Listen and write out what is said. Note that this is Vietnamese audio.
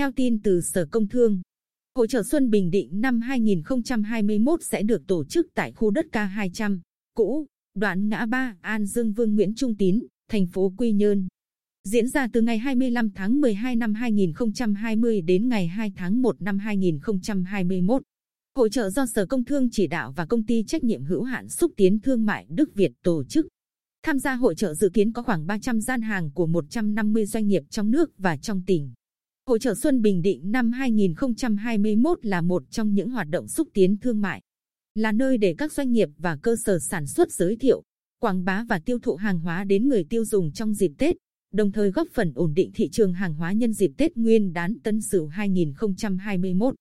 Theo tin từ Sở Công Thương, Hội trợ Xuân Bình Định năm 2021 sẽ được tổ chức tại khu đất K200, cũ, đoạn ngã ba An Dương Vương Nguyễn Trung Tín, thành phố Quy Nhơn. Diễn ra từ ngày 25 tháng 12 năm 2020 đến ngày 2 tháng 1 năm 2021. Hội trợ do Sở Công Thương chỉ đạo và công ty trách nhiệm hữu hạn xúc tiến thương mại Đức Việt tổ chức. Tham gia hội trợ dự kiến có khoảng 300 gian hàng của 150 doanh nghiệp trong nước và trong tỉnh. Hội trợ Xuân Bình Định năm 2021 là một trong những hoạt động xúc tiến thương mại, là nơi để các doanh nghiệp và cơ sở sản xuất giới thiệu, quảng bá và tiêu thụ hàng hóa đến người tiêu dùng trong dịp Tết, đồng thời góp phần ổn định thị trường hàng hóa nhân dịp Tết Nguyên đán Tân Sửu 2021.